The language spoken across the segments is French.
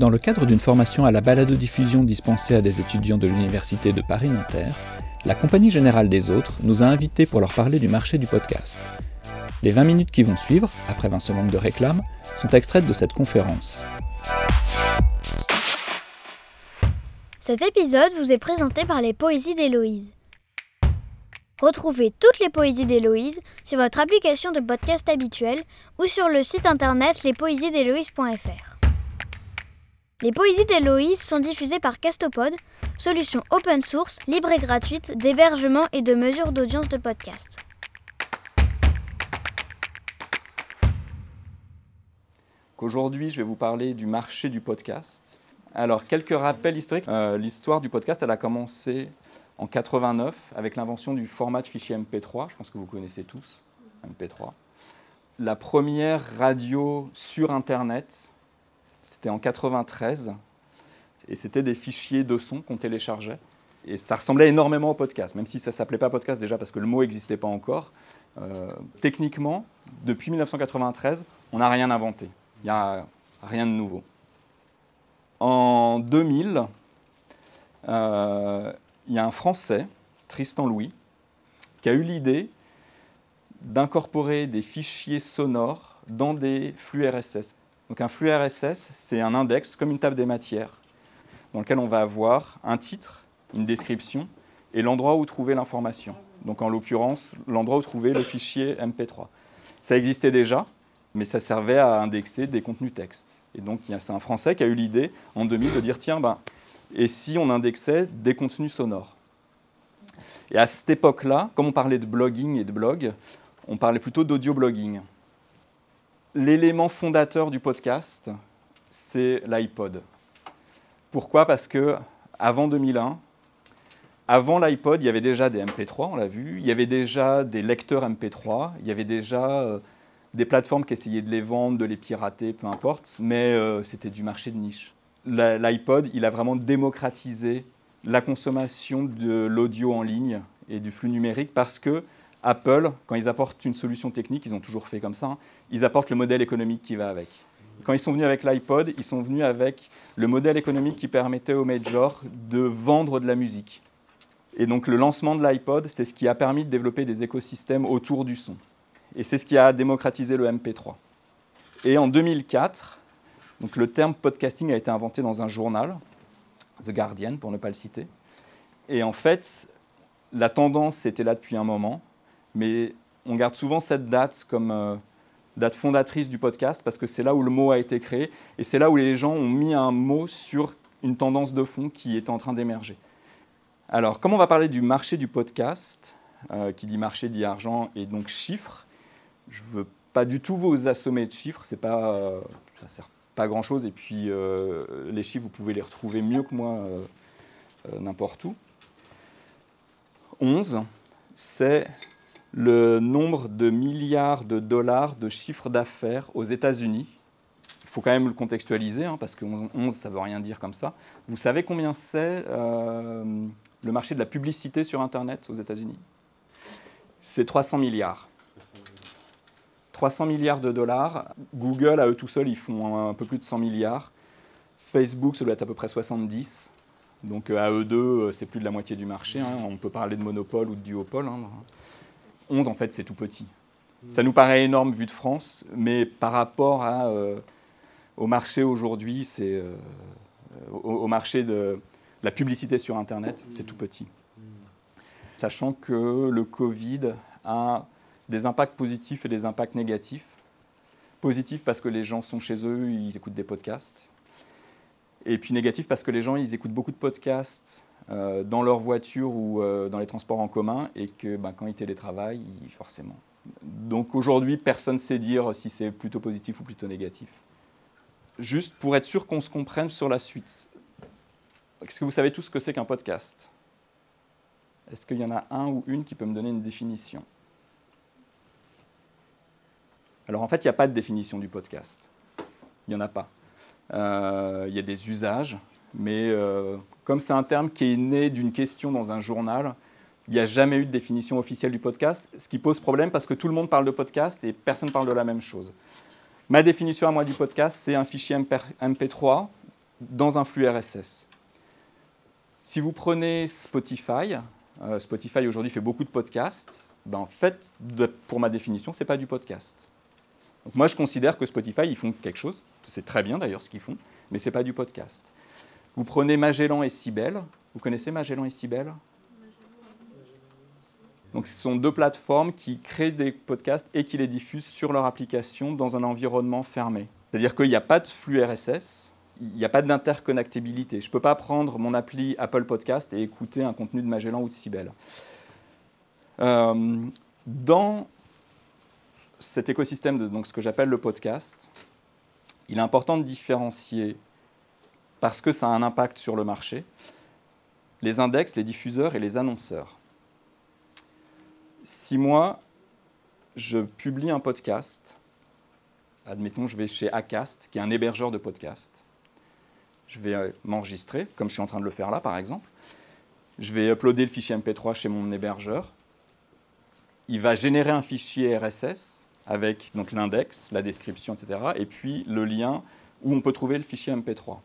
Dans le cadre d'une formation à la balado-diffusion dispensée à des étudiants de l'Université de Paris-Nanterre, la Compagnie Générale des Autres nous a invités pour leur parler du marché du podcast. Les 20 minutes qui vont suivre, après 20 secondes de réclame, sont extraites de cette conférence. Cet épisode vous est présenté par les Poésies d'Héloïse. Retrouvez toutes les poésies d'Héloïse sur votre application de podcast habituelle ou sur le site internet lespoésiesdhéloïse.fr. Les poésies d'Héloïse sont diffusées par Castopod, solution open source, libre et gratuite d'hébergement et de mesure d'audience de podcast. Aujourd'hui, je vais vous parler du marché du podcast. Alors, quelques rappels historiques. Euh, L'histoire du podcast, elle a commencé en 89 avec l'invention du format de fichier MP3. Je pense que vous connaissez tous MP3. La première radio sur Internet, c'était en 93. Et c'était des fichiers de son qu'on téléchargeait. Et ça ressemblait énormément au podcast, même si ça ne s'appelait pas podcast déjà parce que le mot n'existait pas encore. Euh, techniquement, depuis 1993, on n'a rien inventé. Il n'y a rien de nouveau. En 2000, euh, il y a un Français, Tristan Louis, qui a eu l'idée d'incorporer des fichiers sonores dans des flux RSS. Donc un flux RSS, c'est un index comme une table des matières, dans lequel on va avoir un titre, une description et l'endroit où trouver l'information. Donc en l'occurrence, l'endroit où trouver le fichier MP3. Ça existait déjà, mais ça servait à indexer des contenus textes. Et donc, c'est un Français qui a eu l'idée en 2000 de dire tiens, ben, et si on indexait des contenus sonores? Et à cette époque-là, comme on parlait de blogging et de blog, on parlait plutôt d'audio-blogging. L'élément fondateur du podcast, c'est l'iPod. Pourquoi? Parce que avant 2001, avant l'iPod, il y avait déjà des MP3, on l'a vu, il y avait déjà des lecteurs MP3, il y avait déjà euh, des plateformes qui essayaient de les vendre, de les pirater, peu importe, mais euh, c'était du marché de niche. L'iPod, il a vraiment démocratisé la consommation de l'audio en ligne et du flux numérique parce que Apple, quand ils apportent une solution technique, ils ont toujours fait comme ça, hein, ils apportent le modèle économique qui va avec. Quand ils sont venus avec l'iPod, ils sont venus avec le modèle économique qui permettait aux majors de vendre de la musique. Et donc le lancement de l'iPod, c'est ce qui a permis de développer des écosystèmes autour du son. Et c'est ce qui a démocratisé le MP3. Et en 2004, donc le terme podcasting a été inventé dans un journal, The Guardian pour ne pas le citer. Et en fait, la tendance était là depuis un moment, mais on garde souvent cette date comme euh, date fondatrice du podcast parce que c'est là où le mot a été créé et c'est là où les gens ont mis un mot sur une tendance de fond qui est en train d'émerger. Alors, comme on va parler du marché du podcast, euh, qui dit marché dit argent et donc chiffres, je ne veux pas du tout vous assommer de chiffres, c'est pas, euh, ça ne sert pas grand-chose. Et puis, les chiffres, vous pouvez les retrouver mieux que moi n'importe où. 11, c'est le nombre de milliards de dollars de chiffre d'affaires aux États-Unis. Il faut quand même le contextualiser, hein, parce que 11, ça ne veut rien dire comme ça. Vous savez combien c'est le marché de la publicité sur Internet aux États-Unis? C'est 300 milliards. 300 milliards de dollars. Google, à eux tout seuls, ils font un, peu plus de 100 milliards. Facebook, ça doit être à peu près 70. Donc euh, à eux deux, euh, c'est plus de la moitié du marché. Hein. On peut parler de monopole ou de duopole. 11, hein. en fait, c'est tout petit. Ça nous paraît énorme vu de France, mais par rapport euh, au marché aujourd'hui, c'est au, marché de la publicité sur Internet, c'est tout petit. Sachant que le Covid a des impacts positifs et des impacts négatifs. Positifs parce que les gens sont chez eux, ils écoutent des podcasts. Et puis négatif parce que les gens, ils écoutent beaucoup de podcasts euh, dans leur voiture ou euh, dans les transports en commun et que ben, quand ils télétravaillent, forcément. Donc aujourd'hui, personne ne sait dire si c'est plutôt positif ou plutôt négatif. Juste pour être sûr qu'on se comprenne sur la suite. Est-ce que vous savez tout ce que c'est qu'un podcast? Est-ce qu'il y en a un ou une qui peut me donner une définition? Alors en fait, il n'y a pas de définition du podcast. Il n'y en a pas. Euh, il y a des usages, mais euh, comme c'est un terme qui est né d'une question dans un journal, il n'y a jamais eu de définition officielle du podcast, ce qui pose problème parce que tout le monde parle de podcast et personne ne parle de la même chose. Ma définition à moi du podcast, c'est un fichier MP3 dans un flux RSS. Si vous prenez Spotify, euh, Spotify aujourd'hui fait beaucoup de podcasts, ben en fait, pour ma définition, ce n'est pas du podcast. Moi, je considère que Spotify, ils font quelque chose, c'est très bien d'ailleurs ce qu'ils font, mais ce n'est pas du podcast. Vous prenez Magellan et Sibel, vous connaissez Magellan et Sibel donc ce sont deux plateformes qui créent des podcasts et qui les diffusent sur leur application dans un environnement fermé. C'est-à-dire qu'il n'y a pas de flux RSS, il n'y a pas d'interconnectabilité. Je ne peux pas prendre mon appli Apple Podcast et écouter un contenu de Magellan ou de Sibel. Euh, dans cet écosystème de donc, ce que j'appelle le podcast, il est important de différencier, parce que ça a un impact sur le marché, les index, les diffuseurs et les annonceurs si moi, je publie un podcast, admettons, je vais chez Acast, qui est un hébergeur de podcast, je vais euh, m'enregistrer, comme je suis en train de le faire là, par exemple. Je vais uploader le fichier MP3 chez mon hébergeur. Il va générer un fichier RSS avec l'index, la description, etc. Et puis le lien où on peut trouver le fichier MP3.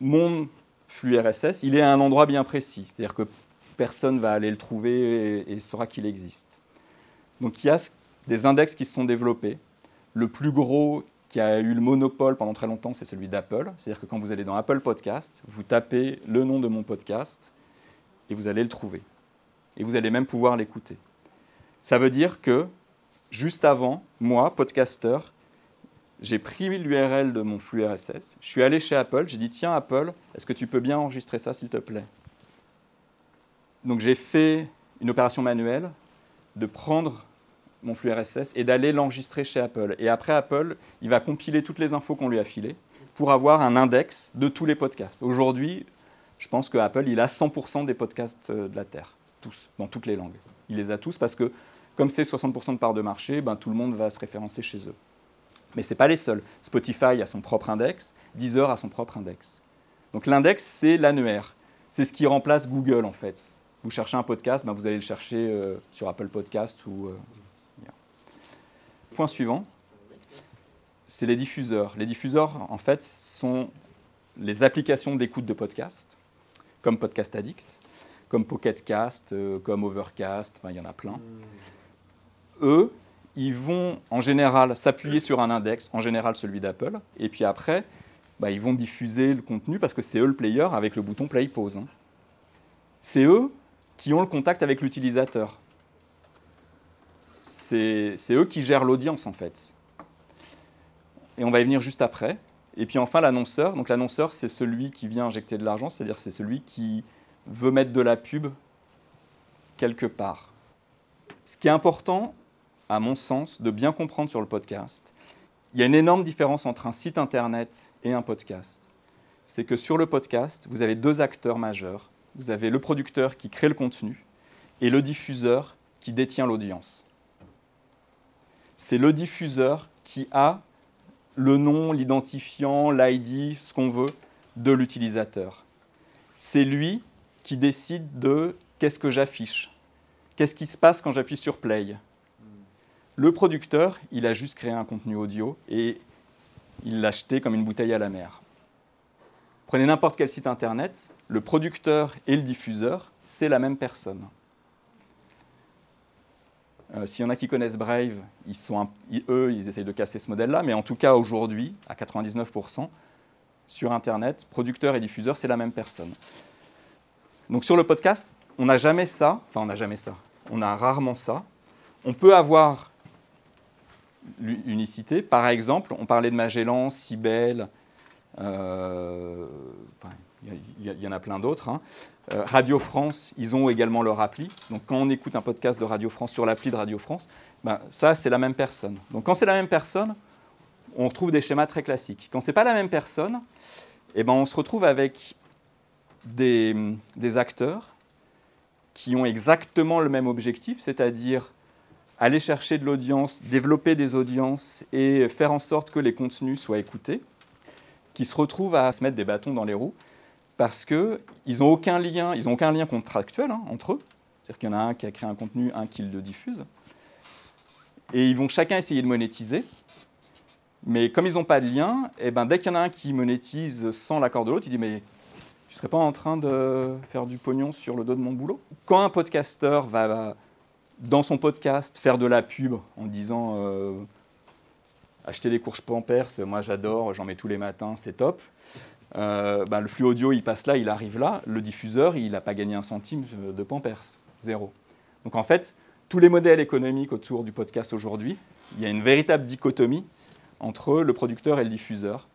Mon flux RSS, il est à un endroit bien précis. C'est-à-dire que personne va aller le trouver et, saura qu'il existe. Donc il y a des index qui se sont développés. Le plus gros qui a eu le monopole pendant très longtemps, c'est celui d'Apple. C'est-à-dire que quand vous allez dans Apple Podcast, vous tapez le nom de mon podcast et vous allez le trouver. Et vous allez même pouvoir l'écouter. Ça veut dire que juste avant, moi, podcaster, j'ai pris l'URL de mon flux RSS, je suis allé chez Apple, j'ai dit tiens Apple, est-ce que tu peux bien enregistrer ça s'il te plaît? Donc j'ai fait une opération manuelle de prendre mon flux RSS et d'aller l'enregistrer chez Apple. Et après, Apple, il va compiler toutes les infos qu'on lui a filées pour avoir un index de tous les podcasts. Aujourd'hui, je pense que Apple, il a 100% des podcasts euh, de la Terre, tous, dans toutes les langues. Il les a tous parce que, comme c'est 60% de part de marché, ben, tout le monde va se référencer chez eux. Mais ce n'est pas les seuls. Spotify a son propre index, Deezer a son propre index. Donc l'index, c'est l'annuaire. C'est ce qui remplace Google, en fait vous cherchez un podcast, ben vous allez le chercher euh, sur Apple Podcast ou. Euh, Point suivant, c'est les diffuseurs. Les diffuseurs, en fait, sont les applications d'écoute de podcast, comme Podcast Addict, comme Pocket Cast, euh, comme Overcast, il y en a plein. Eux, ils vont en général s'appuyer sur un index, en général celui d'Apple, et puis après, bah, ils vont diffuser le contenu parce que c'est eux le player avec le bouton play pause. Hein. C'est eux qui ont le contact avec l'utilisateur. C'est eux qui gèrent l'audience en fait. Et on va y venir juste après. Et puis enfin l'annonceur. Donc l'annonceur, c'est celui qui vient injecter de l'argent, c'est-à-dire c'est celui qui veut mettre de la pub quelque part. Ce qui est important, à mon sens, de bien comprendre sur le podcast, il y a une énorme différence entre un site internet et un podcast. C'est que sur le podcast, vous avez deux acteurs majeurs vous avez le producteur qui crée le contenu et le diffuseur qui détient l'audience. C'est le diffuseur qui a le nom, l'identifiant, l'ID, ce qu'on veut, de l'utilisateur. C'est lui qui décide de qu'est-ce que j'affiche, qu'est-ce qui se passe quand j'appuie sur play? Le producteur, il a juste créé un contenu audio et il l'a acheté comme une bouteille à la mer. Prenez n'importe quel site internet, le producteur et le diffuseur, c'est la même personne. Euh, S'il y en a qui connaissent Brave, ils sont eux, ils essayent de casser ce modèle-là, mais en tout cas aujourd'hui, à 99%, sur Internet, producteur et diffuseur, c'est la même personne. Donc sur le podcast, on n'a jamais ça, enfin on n'a jamais ça, on a rarement ça. On peut avoir l'unicité, par exemple, on parlait de Magellan, Cybelle, euh, il y, en a plein d'autres. Hein. Euh, Radio France, ils ont également leur appli. Donc quand on écoute un podcast de Radio France sur l'appli de Radio France, ben, ça c'est la même personne. Donc quand c'est la même personne, on retrouve des schémas très classiques. Quand c'est pas la même personne, eh ben, on se retrouve avec des, des acteurs qui ont exactement le même objectif, c'est-à-dire aller chercher de l'audience, développer des audiences et faire en sorte que les contenus soient écoutés qui se retrouvent à se mettre des bâtons dans les roues parce qu'ils n'ont aucun lien, ils ont aucun lien contractuel hein, entre eux. C'est-à-dire qu'il y en a un qui a créé un contenu, un qui le diffuse. Et ils vont chacun essayer de monétiser. Mais comme ils n'ont pas de lien, eh ben, dès qu'il y en a un qui monétise sans l'accord de l'autre, il dit mais tu ne serais pas en train de faire du pognon sur le dos de mon boulot? Quand un podcasteur va, dans son podcast, faire de la pub en disant euh, acheter des courges Pampers, moi j'adore, j'en mets tous les matins, c'est top. Euh, ben, le flux audio, il passe là, il arrive là. Le diffuseur, il n'a pas gagné un centime de Pampers, zéro. Donc en fait, tous les modèles économiques autour du podcast aujourd'hui, il y a une véritable dichotomie entre le producteur et le diffuseur,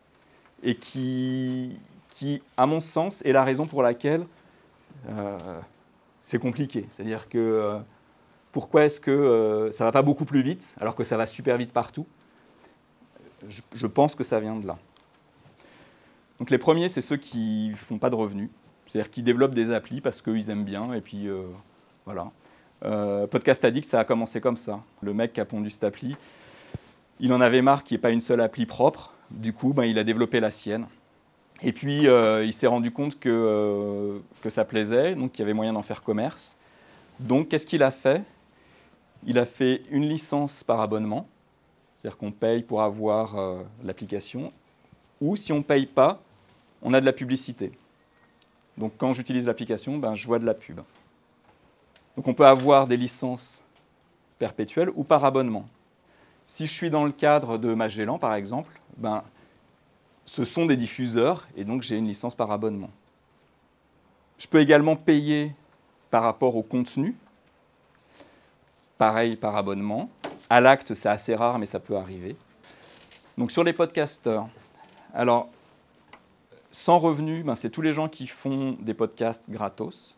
et qui, qui à mon sens, est la raison pour laquelle euh, c'est compliqué. C'est-à-dire que euh, pourquoi est-ce que euh, ça ne va pas beaucoup plus vite alors que ça va super vite partout? Je, pense que ça vient de là. Donc les premiers, c'est ceux qui ne font pas de revenus, c'est-à-dire qui développent des applis parce qu'ils aiment bien, et puis voilà. Podcast Addict, ça a commencé comme ça. Le mec qui a pondu cette appli, il en avait marre qu'il n'y ait pas une seule appli propre. Du coup, ben, il a développé la sienne. Et puis, euh, il s'est rendu compte que, euh, que ça plaisait, donc qu'il y avait moyen d'en faire commerce. Donc, qu'est-ce qu'il a fait? Il a fait une licence par abonnement, c'est-à-dire qu'on paye pour avoir euh, l'application, ou si on ne paye pas, on a de la publicité. Donc, quand j'utilise l'application, ben, je vois de la pub. Donc, on peut avoir des licences perpétuelles ou par abonnement. Si je suis dans le cadre de Magellan, par exemple, ben, ce sont des diffuseurs et donc j'ai une licence par abonnement. Je peux également payer par rapport au contenu, pareil par abonnement. À l'acte, c'est assez rare, mais ça peut arriver. Donc sur les podcasteurs, alors sans revenu, ben, c'est tous les gens qui font des podcasts gratos.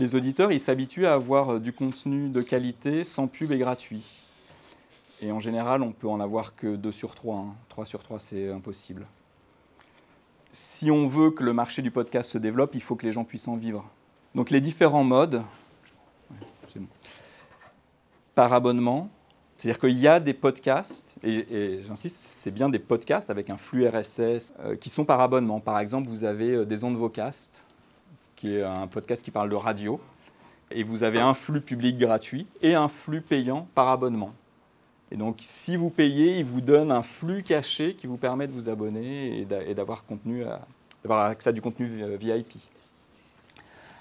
Les auditeurs, ils s'habituent à avoir du contenu de qualité sans pub et gratuit. Et en général, on peut en avoir que 2 sur 3. 3 hein. sur 3, c'est impossible. Si on veut que le marché du podcast se développe, il faut que les gens puissent en vivre. Donc les différents modes, par abonnement, c'est-à-dire qu'il y a des podcasts, et, j'insiste, c'est bien des podcasts avec un flux RSS euh, qui sont par abonnement. Par exemple, vous avez euh, des ondes vocast, qui est un podcast qui parle de radio, et vous avez un flux public gratuit et un flux payant par abonnement. Et donc, si vous payez, il vous donne un flux caché qui vous permet de vous abonner et d'avoir accès à du contenu euh, VIP.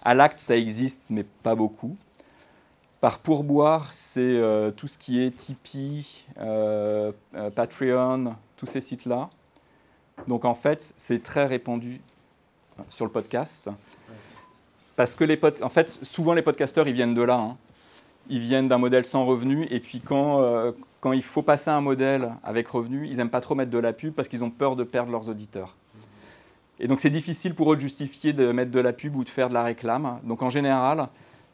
À l'acte, ça existe, mais pas beaucoup. Par pourboire, c'est euh, tout ce qui est Tipeee, euh, Patreon, tous ces sites-là. Donc en fait, c'est très répandu sur le podcast. Parce que souvent les podcasteurs, ils viennent de là. Hein. Ils viennent d'un modèle sans revenu, et puis quand, il faut passer un modèle avec revenu, ils n'aiment pas trop mettre de la pub parce qu'ils ont peur de perdre leurs auditeurs. Et donc c'est difficile pour eux de justifier de mettre de la pub ou de faire de la réclame. Donc en général,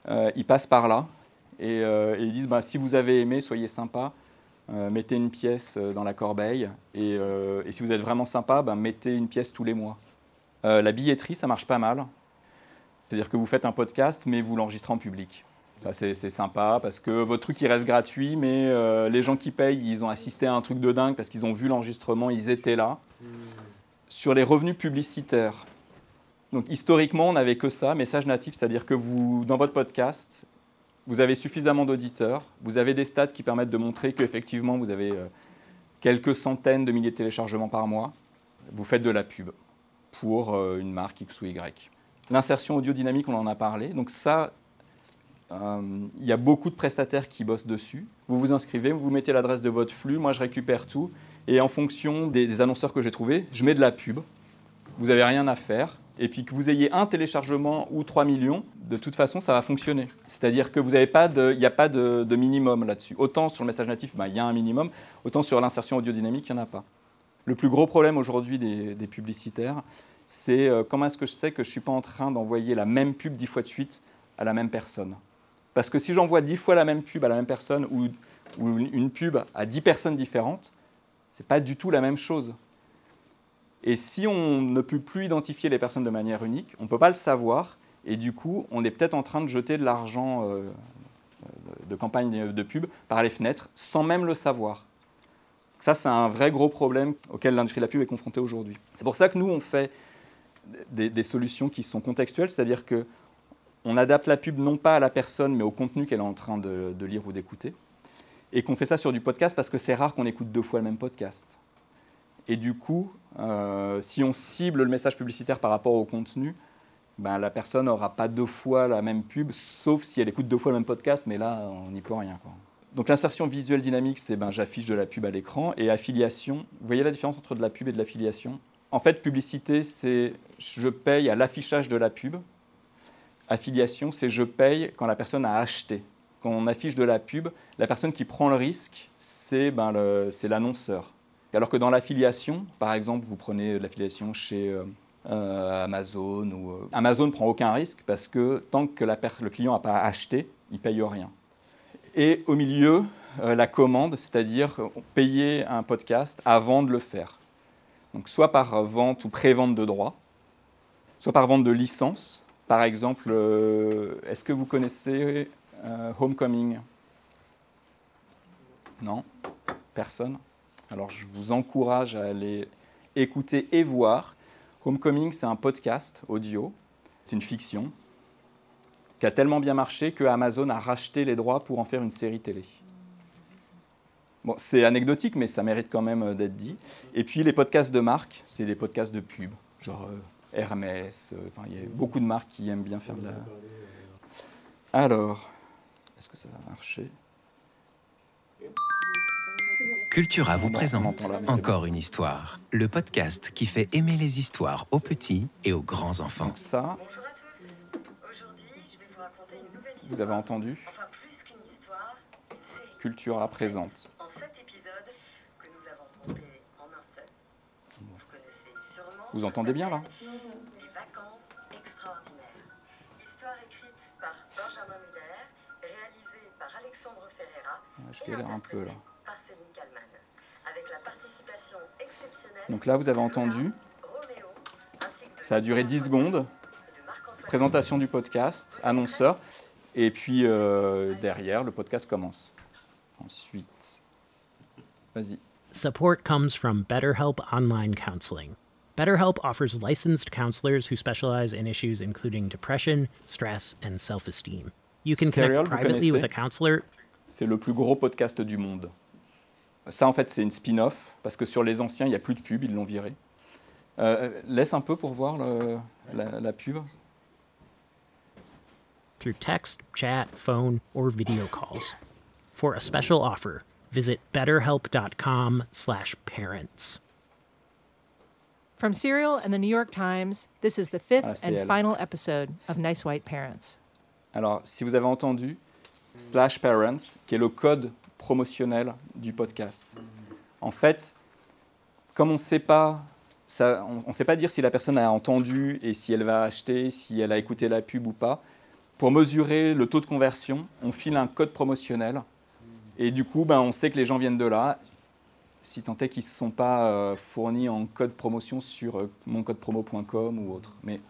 euh, ils passent par là et, euh, ils disent bah, si vous avez aimé, soyez sympa, euh, mettez une pièce dans la corbeille. Et, si vous êtes vraiment sympa, bah, mettez une pièce tous les mois. la billetterie, ça marche pas mal. C'est-à-dire que vous faites un podcast, mais vous l'enregistrez en public. C'est sympa parce que votre truc il reste gratuit, mais euh, les gens qui payent, ils ont assisté à un truc de dingue parce qu'ils ont vu l'enregistrement, ils étaient là. Sur les revenus publicitaires, donc historiquement, on n'avait que ça, message natif, c'est-à-dire que vous, dans votre podcast, vous avez suffisamment d'auditeurs, vous avez des stats qui permettent de montrer qu'effectivement, vous avez euh, quelques centaines de milliers de téléchargements par mois. Vous faites de la pub pour euh, une marque X ou Y. L'insertion audio dynamique, on en a parlé. Donc ça, euh, il y a beaucoup de prestataires qui bossent dessus. Vous vous inscrivez, vous mettez l'adresse de votre flux, moi je récupère tout. Et en fonction des, annonceurs que j'ai trouvés, je mets de la pub. Vous n'avez rien à faire. Et puis que vous ayez un téléchargement ou 3 millions, de toute façon, ça va fonctionner. C'est-à-dire que vous n'avez pas il n'y a pas de, minimum là-dessus. Autant sur le message natif, bah, il y a un minimum, autant sur l'insertion audio-dynamique, il n'y en a pas. Le plus gros problème aujourd'hui des, publicitaires, c'est euh, comment est-ce que je sais que je ne suis pas en train d'envoyer la même pub dix fois de suite à la même personne? Parce que si j'envoie 10 fois la même pub à la même personne ou, une pub à 10 personnes différentes, ce n'est pas du tout la même chose. Et si on ne peut plus identifier les personnes de manière unique, on ne peut pas le savoir, et du coup, on est peut-être en train de jeter de l'argent euh, de campagne de pub par les fenêtres sans même le savoir. Ça, c'est un vrai gros problème auquel l'industrie de la pub est confrontée aujourd'hui. C'est pour ça que nous, on fait des, des solutions qui sont contextuelles, c'est-à-dire que on adapte la pub non pas à la personne, mais au contenu qu'elle est en train de, lire ou d'écouter. et qu'on fait ça sur du podcast parce que c'est rare qu'on écoute deux fois le même podcast. Et du coup, euh, si on cible le message publicitaire par rapport au contenu, ben, la personne n'aura pas deux fois la même pub, sauf si elle écoute deux fois le même podcast, mais là, on n'y peut rien. Donc l'insertion visuelle dynamique, c'est ben, j'affiche de la pub à l'écran, et affiliation, vous voyez la différence entre de la pub et de l'affiliation? En fait, publicité, c'est je paye à l'affichage de la pub. Affiliation, c'est je paye quand la personne a acheté. Quand on affiche de la pub, la personne qui prend le risque, c'est ben, l'annonceur. Alors que dans l'affiliation, par exemple, vous prenez l'affiliation chez euh, euh, Amazon, ou, euh, Amazon ne prend aucun risque parce que tant que le client n'a pas acheté, il ne paye rien. Et au milieu, la commande, c'est-à-dire payer un podcast avant de le faire. Donc soit par vente ou pré-vente de droits, soit par vente de licence. Par exemple, est-ce que vous connaissez Homecoming? Non? Personne? Alors je vous encourage à aller écouter et voir. Homecoming, c'est un podcast audio, c'est une fiction qui a tellement bien marché que Amazon a racheté les droits pour en faire une série télé. Bon, c'est anecdotique, mais ça mérite quand même euh, d'être dit. Et puis les podcasts de marque, c'est des podcasts de pub, genre euh, Hermès. Euh, il y a beaucoup de marques qui aiment bien faire de la. Alors, est-ce que ça va marcher Cultura vous présente Encore une histoire, le podcast qui fait aimer les histoires aux petits et aux grands enfants. Donc ça, Bonjour à tous. Aujourd'hui, je vais vous raconter une nouvelle histoire. vous avez entendu Enfin, plus qu'une histoire, une série. Cultura présente. En sept épisodes que nous avons groupés en un seul. Vous connaissez sûrement. Vous ça entendez bien là s'appelle Les vacances extraordinaires. Histoire écrite par Benjamin Muller, réalisée par Alexandre Ferreira Je galère un peu là. Kallmann. Avec la participation exceptionnelle. Donc là, vous avez entendu, Laura, Roméo, ainsi que de ça a duré 10 secondes. Présentation du podcast, annonceur, et puis euh, derrière, le podcast commence. Ensuite, vas-y. Support comes from BetterHelp Online Counseling. BetterHelp offers licensed counselors who specialize in issues including depression, stress, and self esteem. You can connect privately with a counselor. C'est le plus gros podcast du monde. Ça, en fait, c'est une spin-off, parce que sur les anciens, il n'y a plus de pub, ils l'ont viré. Euh, laisse un peu pour voir le- la, la pub. through text, chat, phone, or video calls. For a special offer, visit betterhelp.com/parents. From Serial and the New York Times, this is the fifth Ah, and elle. final episode of Nice White Parents. Alors, si vous avez entendu, slash parents, qui est le code promotionnel du podcast. En fait, comme on ne sait pas, on sait pas dire si la personne a entendu et si elle va acheter, si elle a écouté la pub ou pas. Pour mesurer le taux de conversion, on file un code promotionnel. Et du coup, ben, on sait que les gens viennent de là. Si tant est qu'ils ne sont pas euh, fournis en code promotion sur euh, moncodepromo.com ou autre. Mais,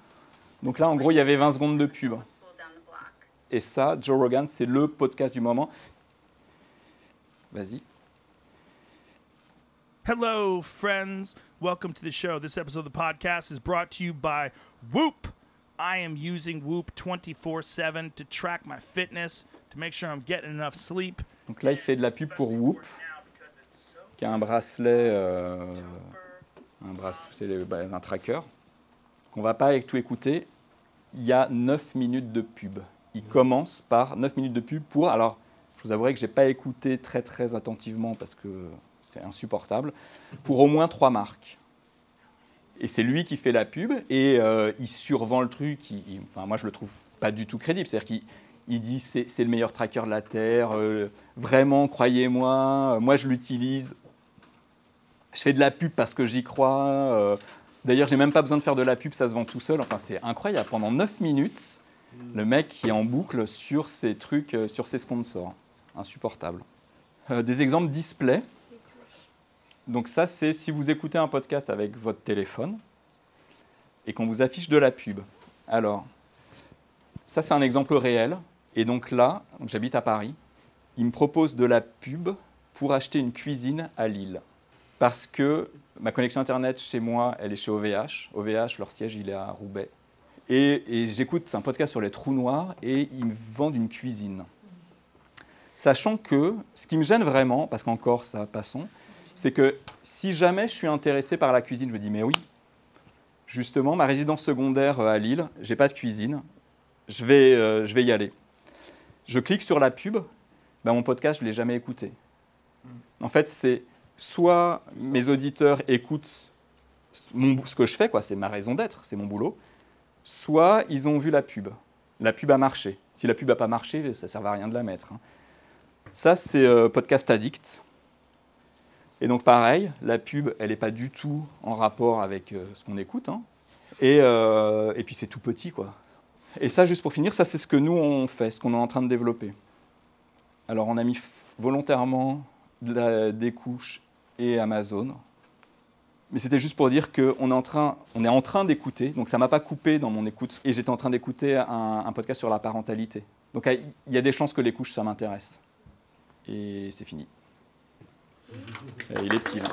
donc là, en gros, il y avait 20 secondes de pub. Et ça, Joe Rogan, c'est le podcast du moment. Vas-y. Hello, friends. Welcome to the show. This episode of the podcast is brought to you by Whoop. I am using Whoop 24 7 to track my fitness, to make sure I'm getting enough sleep. Donc là, il fait de la pub pour Whoop, qui a un bracelet, euh, un, bracelet bah, un tracker, qu'on va pas tout écouter. Il y a 9 minutes de pub. Il commence par 9 minutes de pub pour. Alors, je vous avouerai que j'ai pas écouté très très attentivement parce que c'est insupportable. Pour au moins trois marques. Et c'est lui qui fait la pub et euh, il survend le truc. il- enfin, moi, je le trouve pas du tout crédible. C'est-à-dire qu'il il dit c'est le meilleur tracker de la Terre. euh, vraiment, croyez-moi. euh, moi, je l'utilise. Je fais de la pub parce que j'y crois. D'ailleurs, j'ai même pas besoin de faire de la pub, ça se vend tout seul. Enfin, c'est incroyable. Pendant 9 minutes, le mec qui est en boucle sur ses trucs, euh, sur ses sponsors. Insupportable. Euh, des exemples display. Donc ça, c'est si vous écoutez un podcast avec votre téléphone et qu'on vous affiche de la pub. Alors, ça, c'est un exemple réel. Et donc là, j'habite à Paris. Il me propose de la pub pour acheter une cuisine à Lille. Parce que ma connexion Internet chez moi, elle est chez OVH. OVH, leur siège, il est à Roubaix. Et, et j'écoute un podcast sur les trous noirs et ils me vendent une cuisine. Sachant que ce qui me gêne vraiment, parce qu'encore ça passons, c'est que si jamais je suis intéressé par la cuisine, je me dis mais oui, justement, ma résidence secondaire euh, à Lille, j'ai pas de cuisine, je vais, euh, je vais y aller. Je clique sur la pub, ben, mon podcast, je ne l'ai jamais écouté. En fait, c'est soit mes auditeurs écoutent mon- ce que je fais, quoi, c'est ma raison d'être, c'est mon boulot, soit ils ont vu la pub. La pub a marché. Si la pub n'a pas marché, ça ne sert à rien de la mettre. hein. Ça, c'est euh, Podcast Addict. Et donc, pareil, la pub, elle n'est pas du tout en rapport avec euh, ce qu'on écoute. hein. Et, euh, et puis, c'est tout petit, quoi. Et ça, juste pour finir, ça, c'est ce que nous, on fait, ce qu'on est en train de développer. Alors, on a mis volontairement des couches et Amazon. Mais c'était juste pour dire qu'on est en train, train d'écouter, donc ça m'a pas coupé dans mon écoute. Et j'étais en train d'écouter un, podcast sur la parentalité. Donc il y a des chances que les couches, ça m'intéresse. Et c'est fini. Il est pile.